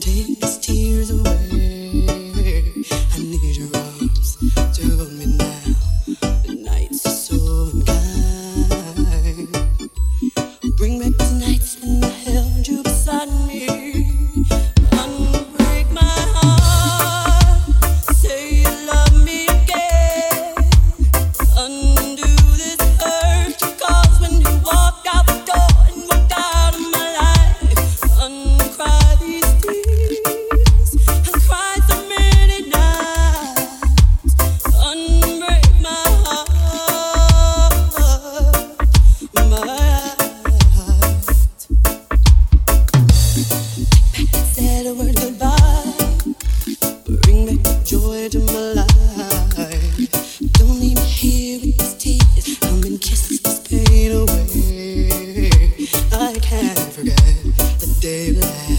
take these tears away. I need your forget the day we.